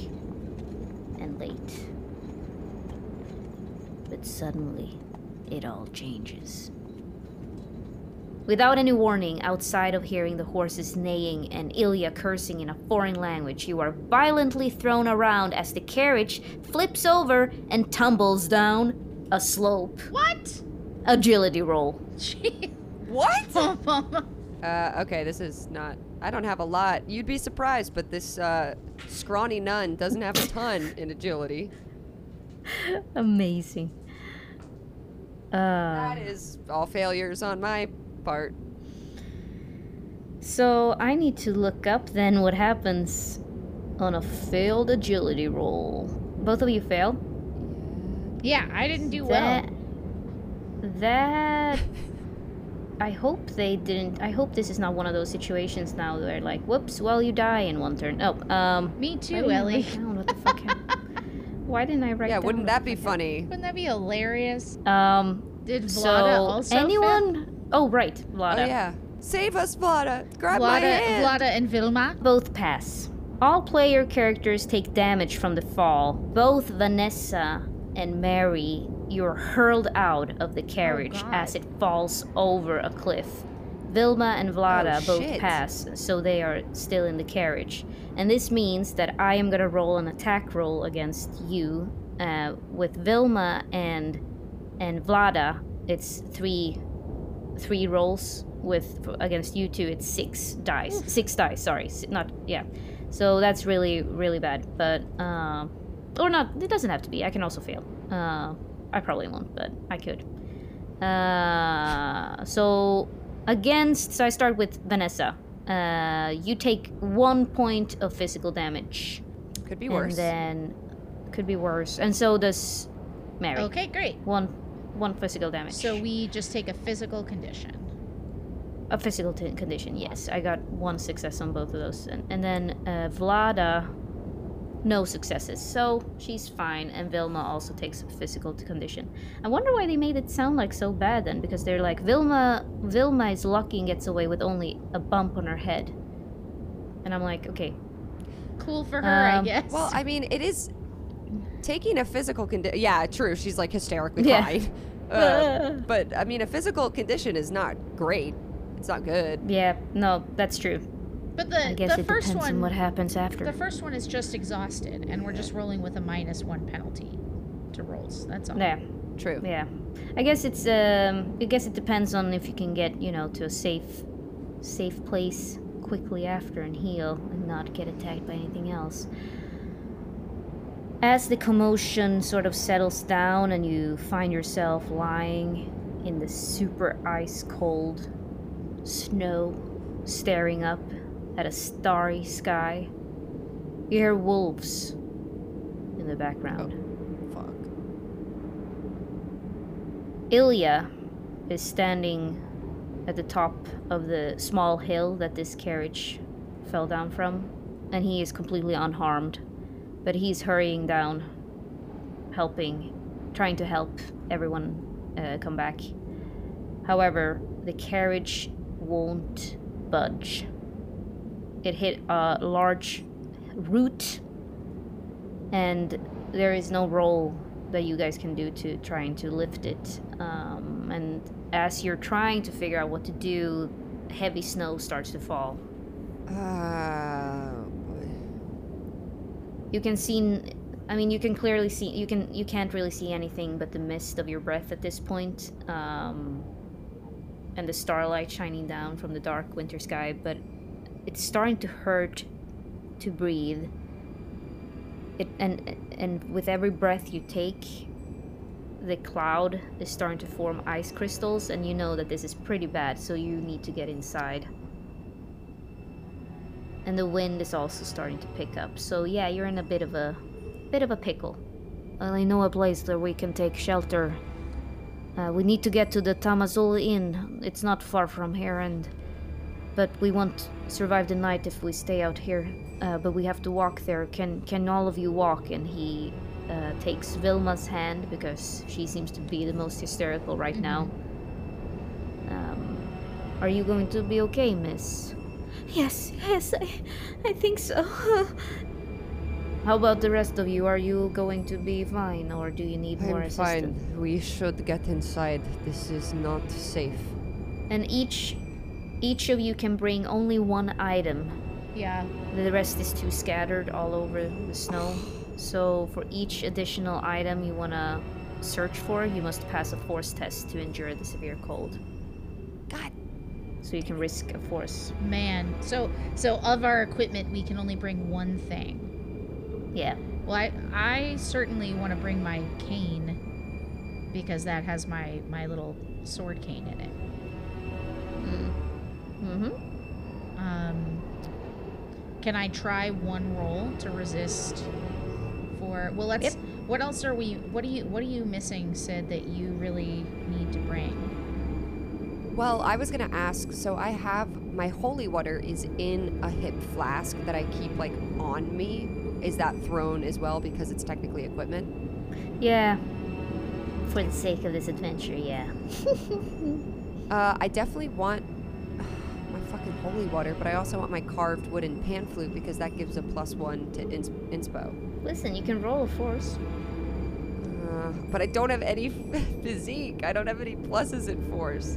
Speaker 1: and late. But suddenly, it all changes. Without any warning, outside of hearing the horses neighing and Ilya cursing in a foreign language, you are violently thrown around as the carriage flips over and tumbles down a slope.
Speaker 3: What?
Speaker 1: Agility roll. [laughs]
Speaker 2: What?
Speaker 3: What? [laughs]
Speaker 2: Uh, okay, this is not. I don't have a lot. You'd be surprised, but this uh, scrawny nun doesn't have a ton in agility. [laughs]
Speaker 1: Amazing. Uh,
Speaker 2: That is all failures on my part.
Speaker 1: so I need to look up then what happens on a failed agility roll. Both of you fail?
Speaker 3: yeah, I didn't do
Speaker 1: That.
Speaker 3: well.
Speaker 1: That. I hope they didn't. I hope this is not one of those situations now where, like, whoops, well, you die in one turn. Oh, um.
Speaker 3: Me too,
Speaker 1: didn't
Speaker 3: Ellie.
Speaker 1: what the fuck happened? [laughs] Why didn't I write
Speaker 2: yeah, wouldn't that be
Speaker 1: fuck
Speaker 2: funny?
Speaker 3: Wouldn't that be hilarious?
Speaker 1: Um.
Speaker 3: Did Vlada
Speaker 1: so
Speaker 3: also fail?
Speaker 1: anyone? Oh, right, Vlada.
Speaker 2: Oh yeah. Save us, Vlada. Grab my hand.
Speaker 3: Vlada and Vilma?
Speaker 1: Both pass. All player characters take damage from the fall. Both Vanessa and Mary, you're hurled out of the carriage
Speaker 3: God.
Speaker 1: as it falls over a cliff. Vilma and Vlada
Speaker 2: Oh,
Speaker 1: both
Speaker 2: shit.
Speaker 1: pass, so they are still in the carriage. And this means that I am gonna roll an attack roll against you. Uh, with Vilma and and Vlada, it's three three rolls with against you two, it's six dice. Six dice. Sorry, not yeah. So that's really really bad. But uh, or not. It doesn't have to be. I can also fail. Uh, I probably won't, but I could. Uh, so against. So I start with Vanessa. Uh, you take one point of physical damage,
Speaker 2: Could be worse.
Speaker 1: and then could be worse. And so does Mary.
Speaker 3: Okay, great.
Speaker 1: One one physical damage.
Speaker 3: So we just take a physical condition.
Speaker 1: a physical t- condition. Yes, I got one success on both of those, and, and then uh, Vlada, no successes, so she's fine. And Vilma also takes a physical t- condition. I wonder why they made it sound like so bad then, because they're like Vilma. Vilma is lucky and gets away with only a bump on her head, and I'm like, okay,
Speaker 3: Cool for her, I
Speaker 1: Um,
Speaker 3: guess.
Speaker 2: Well, I mean, it is taking a physical condition. Yeah, true. She's like hysterically
Speaker 1: Yeah.
Speaker 2: crying. [laughs] Uh, but I mean, a physical condition is not great. It's not good.
Speaker 1: yeah, no, that's true.
Speaker 3: But the
Speaker 1: I guess
Speaker 3: the
Speaker 1: it
Speaker 3: first
Speaker 1: depends
Speaker 3: one
Speaker 1: on what happens after.
Speaker 3: the first one is just exhausted and we're just rolling with a minus 1 penalty to rolls. That's all.
Speaker 1: yeah.
Speaker 2: True.
Speaker 1: Yeah, I guess it's um. I guess it depends on if you can get you know to a safe, safe place quickly after and heal and not get attacked by anything else. As the commotion sort of settles down and you find yourself lying in the super ice cold snow, staring up at a starry sky, you hear wolves in the background.
Speaker 2: Oh, Fuck.
Speaker 1: Ilya is standing at the top of the small hill that this carriage fell down from, and he is completely unharmed. But he's hurrying down, helping, trying to help everyone uh, come back. However, the carriage won't budge. It hit a large root, and there is no roll that you guys can do to trying to lift it. Um, and as you're trying to figure out what to do, heavy snow starts to fall.
Speaker 2: Uh,
Speaker 1: You can see, I mean, you can clearly see. You can you can't really see anything but the mist of your breath at this point, um, and the starlight shining down from the dark winter sky. But it's starting to hurt to breathe. It and and with every breath you take, the cloud is starting to form ice crystals, and you know that this is pretty bad. So you need to get inside. And the wind is also starting to pick up. So yeah, you're in a bit of a bit of a pickle. I know a place where we can take shelter. Uh, we need to get to the Tamazul Inn. It's not far from here, and but we won't survive the night if we stay out here. Uh, but we have to walk there. Can can all of you walk? And he uh, takes Vilma's hand because she seems to be the most hysterical right now. Um, are you going to be okay, Miss? Yes, yes, I, I think so. [laughs] How about the rest of you? Are you going to be fine, or do you need more
Speaker 2: I'm
Speaker 1: assistance?
Speaker 2: fine. We should get inside. This is not safe.
Speaker 1: And each, each of you can bring only one item.
Speaker 3: Yeah.
Speaker 1: The rest is too scattered all over the snow. So for each additional item you wanna search for, you must pass a force test to endure the severe cold.
Speaker 2: God.
Speaker 1: So you can risk a force.
Speaker 3: Man. So so of our equipment we can only bring one thing.
Speaker 1: Yeah.
Speaker 3: Well, I I certainly want to bring my cane because that has my my little sword cane in it. Hmm.
Speaker 1: Mm-hmm.
Speaker 3: Um, can I try one roll to resist? For well, let's.
Speaker 1: Yep.
Speaker 3: What else are we? What are you? What are you missing, Sid? That you really need to bring?
Speaker 2: Well, I was gonna ask. So I have my holy water is in a hip flask that I keep like on me. Is that thrown as well because it's technically equipment?
Speaker 1: Yeah. For the sake of this adventure, yeah. [laughs]
Speaker 2: Uh, I definitely want holy water, but I also want my carved wooden pan flute because that gives a plus one to ins- inspo.
Speaker 1: Listen, you can roll a force.
Speaker 2: Uh, but I don't have any [laughs] physique. I don't have any pluses in force.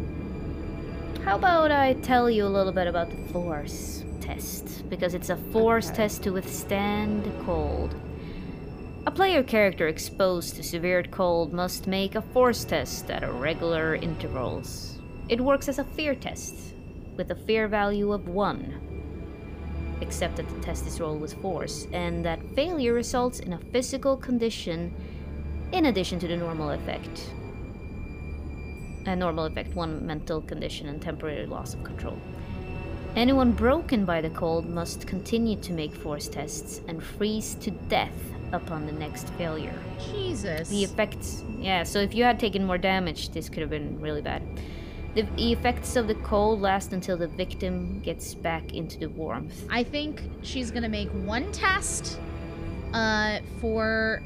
Speaker 1: How about I tell you a little bit about the force test? Because it's a force
Speaker 2: Okay.
Speaker 1: test to withstand cold. A player character exposed to severe cold must make a force test at regular intervals. It works as a fear test, with a fear value of 1. Except that the test is rolled with force, and that failure results in a physical condition in addition to the normal effect. A normal effect, one mental condition, and temporary loss of control. Anyone broken by the cold must continue to make force tests and freeze to death upon the next failure.
Speaker 3: Jesus.
Speaker 1: The effects, yeah, so if you had taken more damage, this could have been really bad. The, the effects of the cold last until the victim gets back into the warmth.
Speaker 3: I think she's gonna make one test uh, for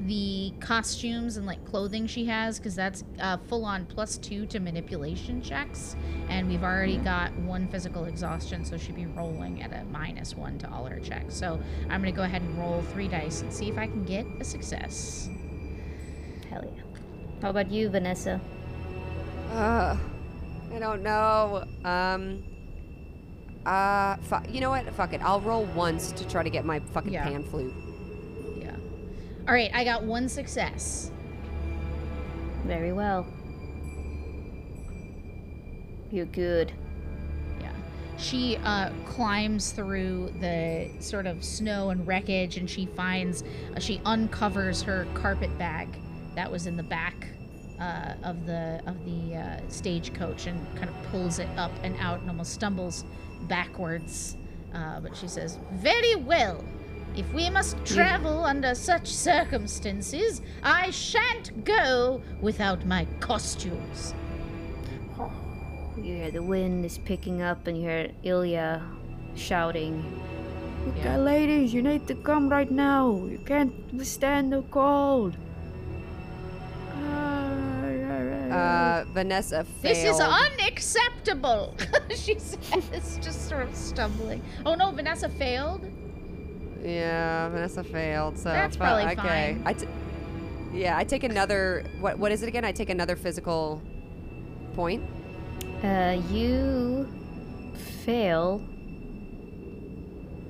Speaker 3: the costumes and like clothing she has because that's uh, full on plus two to manipulation checks and we've already got one physical exhaustion so she'd be rolling at a minus one to all her checks so i'm gonna go ahead and roll three dice and see if i can get a success
Speaker 1: Hell yeah. How about you, Vanessa?
Speaker 2: Uh, I don't know. Um. Uh, fu- you know what? Fuck it. I'll roll once to try to get my fucking
Speaker 3: Yeah.
Speaker 2: pan flute.
Speaker 3: yeah all right i got one success
Speaker 1: Very well. You're good.
Speaker 3: Yeah. She uh, climbs through the sort of snow and wreckage and she finds, uh, she uncovers her carpet bag that was in the back uh, of the of the uh, stagecoach and kind of pulls it up and out and almost stumbles backwards. Uh, but she says, Very well. If we must travel under such circumstances, I shan't go without my costumes. [sighs]
Speaker 1: You hear the wind is picking up, and you hear Ilya shouting,
Speaker 3: Yeah.
Speaker 1: Ladies, you need to come right now. You can't withstand the cold."
Speaker 2: Uh, Vanessa failed.
Speaker 3: This is unacceptable. [laughs] she says, just sort of stumbling. Oh no, Vanessa failed.
Speaker 2: Yeah, Vanessa failed. So
Speaker 3: That's
Speaker 2: fu-
Speaker 3: probably
Speaker 2: okay.
Speaker 3: fine.
Speaker 2: I t- yeah, I take another. What what is it again? I take another physical point.
Speaker 1: Uh, you fail,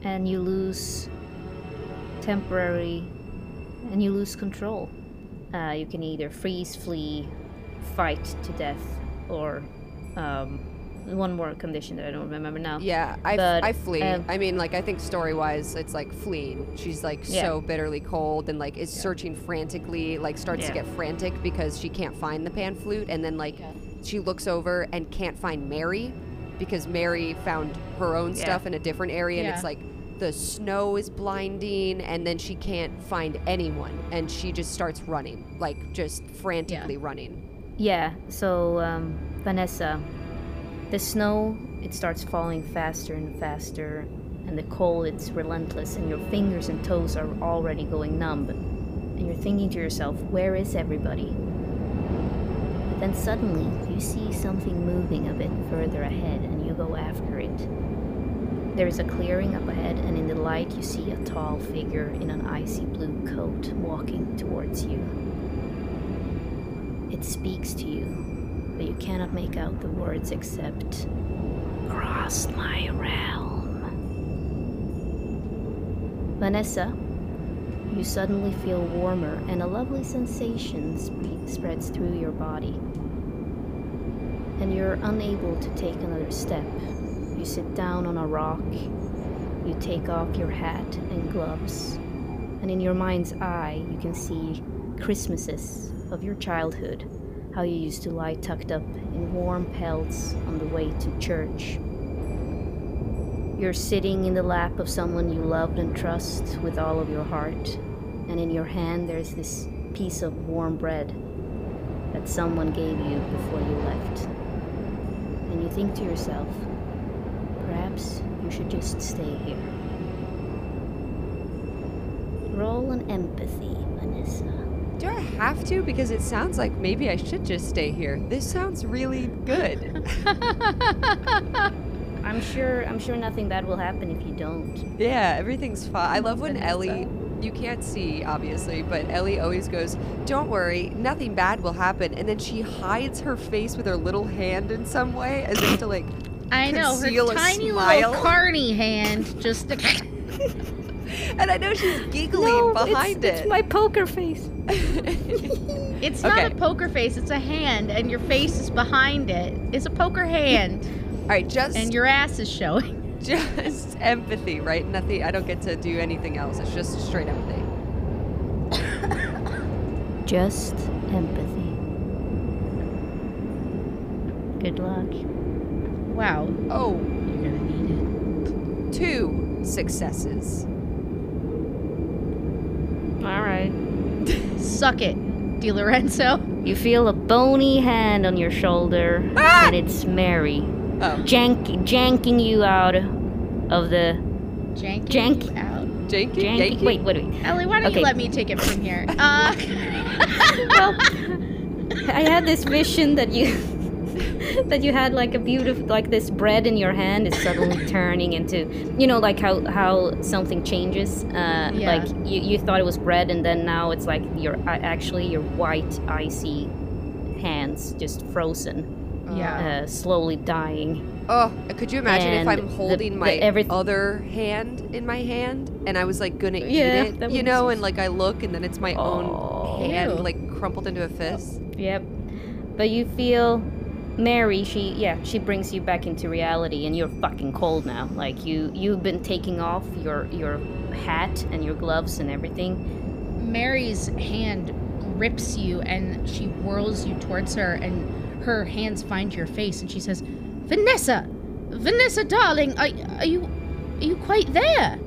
Speaker 1: and you lose temporary, and you lose control. Uh, you can either freeze, flee, fight to death, or um, one more condition that I don't remember now.
Speaker 2: Yeah, I, f-
Speaker 1: But,
Speaker 2: I flee.
Speaker 1: um,
Speaker 2: I mean, like I think story wise, it's like fleeing. She's like
Speaker 1: Yeah.
Speaker 2: so bitterly cold and like is searching frantically. Like starts to get frantic because she can't find the pan flute, and then like she looks over and can't find Mary because Mary found her own
Speaker 1: Yeah.
Speaker 2: stuff in a different area, and
Speaker 3: Yeah.
Speaker 2: it's like the snow is blinding, and then she can't find anyone, and she just starts running, like just frantically running.
Speaker 1: Yeah, so um, Vanessa, the snow it starts falling faster and faster, and the cold it's relentless, and your fingers and toes are already going numb. And you're thinking to yourself, where is everybody? But then suddenly you see something moving a bit further ahead, and you go after it. There is a clearing up ahead, and in the light you see a tall figure in an icy blue coat walking towards you. Speaks to you, but you cannot make out the words except Cross my realm. Vanessa, you suddenly feel warmer and a lovely sensation sp- spreads through your body. And you're unable to take another step. You sit down on a rock, you take off your hat and gloves, and in your mind's eye, you can see Christmases of your childhood, how you used to lie tucked up in warm pelts on the way to church. You're sitting in the lap of someone you loved and trust with all of your heart, and in your hand there's this piece of warm bread that someone gave you before you left. And you think to yourself, perhaps you should just stay here. Roll an empathy, Vanessa.
Speaker 2: Do I have to? Because it sounds like maybe I should just stay here. This sounds really good. [laughs]
Speaker 1: I'm sure I'm sure nothing bad will happen if you don't.
Speaker 2: yeah, everything's fine. I love when
Speaker 1: Vanessa.
Speaker 2: Ellie, you can't see obviously, but Ellie always goes, Don't worry, nothing bad will happen. And then she hides her face with her little hand in some way as if to like.
Speaker 3: I know her
Speaker 2: Conceal a
Speaker 3: tiny
Speaker 2: smile.
Speaker 3: little carny hand just. [laughs]
Speaker 2: And I know she's giggling behind
Speaker 1: it's,
Speaker 2: it.
Speaker 1: it's my poker face. [laughs]
Speaker 3: It's not a poker face. It's a hand, and your face is behind it. It's a poker hand. [laughs]
Speaker 2: All right, just
Speaker 3: and your ass is showing. [laughs]
Speaker 2: just empathy, right? Nothing. I don't get to do anything else. It's just straight empathy. [coughs]
Speaker 1: Just empathy. Good luck.
Speaker 3: Wow,
Speaker 2: Oh,
Speaker 3: you're gonna need it.
Speaker 2: two successes.
Speaker 1: All right.
Speaker 3: it. Suck it, Di Lorenzo.
Speaker 1: You feel a bony hand on your shoulder,
Speaker 2: Ah!
Speaker 1: and it's Mary,
Speaker 2: Oh,
Speaker 1: jank, janking you out of the
Speaker 3: Janky.
Speaker 1: Jank.
Speaker 3: you out.
Speaker 2: janky,
Speaker 1: janky.
Speaker 2: janky.
Speaker 1: Wait, wait, wait.
Speaker 3: Ellie, why don't
Speaker 1: Okay.
Speaker 3: you let me take it from here? [laughs] Uh, [laughs]
Speaker 1: well, I had this vision that you [laughs] that you had like a beautiful like this bread in your hand is suddenly [laughs] turning into you know like how how something changes uh
Speaker 3: Yeah.
Speaker 1: like you, you thought it was bread and then now it's like your actually your white icy hands just frozen
Speaker 3: yeah.
Speaker 1: uh slowly dying
Speaker 2: Oh, could you imagine if I'm holding
Speaker 1: the
Speaker 2: my
Speaker 1: everyth-
Speaker 2: other hand in my hand and I was like gonna eat it, you know, and like I look and then it's my
Speaker 1: Oh.
Speaker 2: own hand
Speaker 3: Ew.
Speaker 2: like crumpled into a fist.
Speaker 1: Yep. But you feel Mary, she yeah, she brings you back into reality and you're fucking cold now. Like you you've been taking off your your hat and your gloves and everything.
Speaker 3: Mary's hand rips you and she whirls you towards her and her hands find your face and she says, "Vanessa, Vanessa, darling, are, are you are you quite there?"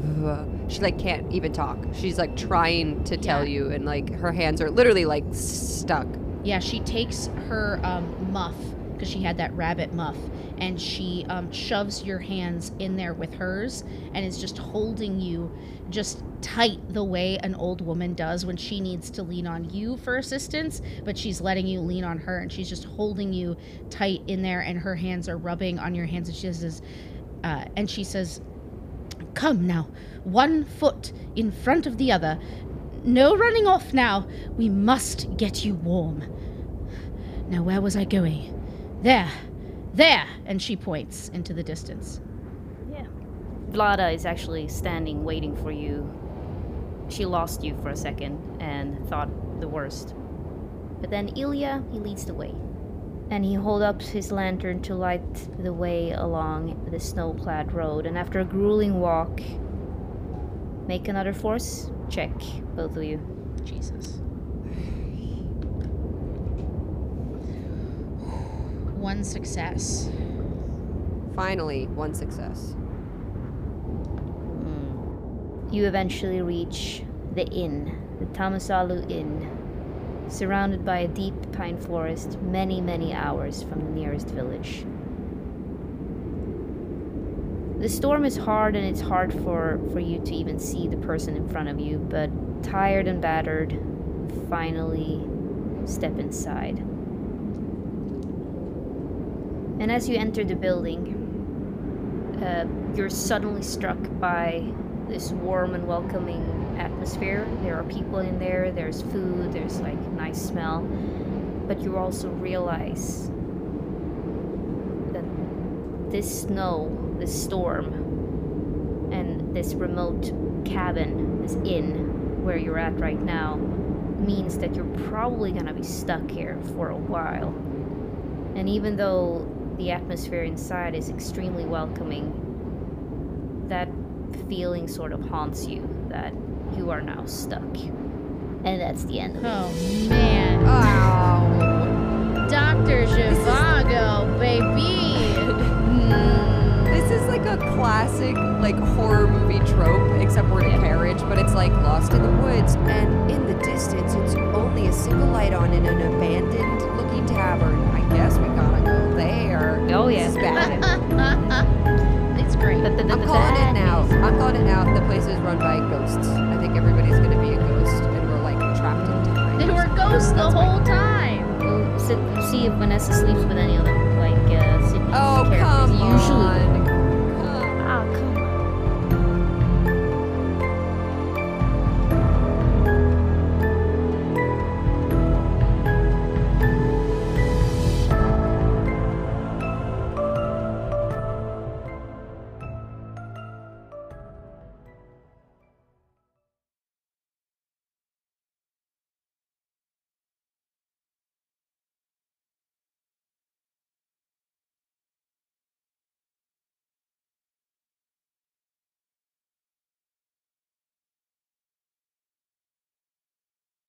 Speaker 3: [laughs]
Speaker 2: She like can't even talk. She's like trying to tell
Speaker 3: Yeah.
Speaker 2: you, and like her hands are literally like stuck.
Speaker 3: Yeah, she takes her um, muff because she had that rabbit muff, and she um, shoves your hands in there with hers, and is just holding you just tight the way an old woman does when she needs to lean on you for assistance, but she's letting you lean on her, and she's just holding you tight in there, and her hands are rubbing on your hands, and she says, uh, and she says, "Come now, one foot in front of the other." No running off now. We must get you warm. Now, where was I going? There, there, and she points into the distance.
Speaker 1: Yeah. Vlada is actually standing waiting for you. She lost you for a second and thought the worst. But then Ilya, he leads the way. And he holds up his lantern to light the way along the snow-clad road. And after a grueling walk, make another force check, both of you.
Speaker 3: Jesus. One success.
Speaker 2: Finally, one success.
Speaker 1: Mm. You eventually reach the inn, the Tamasalu Inn, surrounded by a deep pine forest many, many hours from the nearest village. The storm is hard and it's hard for, for you to even see the person in front of you, but tired and battered, finally step inside. And as you enter the building, uh, you're suddenly struck by this warm and welcoming atmosphere. There are people in there, there's food, there's like nice smell. But you also realize that this snow, this storm, and this remote cabin, this inn where you're at right now, means that you're probably gonna be stuck here for a while. And even though the atmosphere inside is extremely welcoming, that feeling sort of haunts you that you are now stuck. And that's the end of it.
Speaker 3: Oh man.
Speaker 2: Oh.
Speaker 3: Dr. Zhivago, baby. Hmm.
Speaker 2: This is like a classic like horror movie trope, except we're in a carriage, but it's like lost in the woods, and in the distance, it's only a single light on in an abandoned looking tavern. I guess we gotta go there.
Speaker 1: Oh,
Speaker 2: This
Speaker 1: yeah.
Speaker 2: is bad. [laughs]
Speaker 3: it's great.
Speaker 1: But the, the,
Speaker 2: I'm calling it now. I'm calling it now. The place is run by ghosts. I think everybody's gonna be a ghost, and we're like trapped in time.
Speaker 3: They were ghosts the whole time.
Speaker 1: We'll sit, see if Vanessa sleeps with any of them, like uh, Sydney's
Speaker 2: Oh
Speaker 1: characters
Speaker 2: come
Speaker 1: usually.
Speaker 2: on!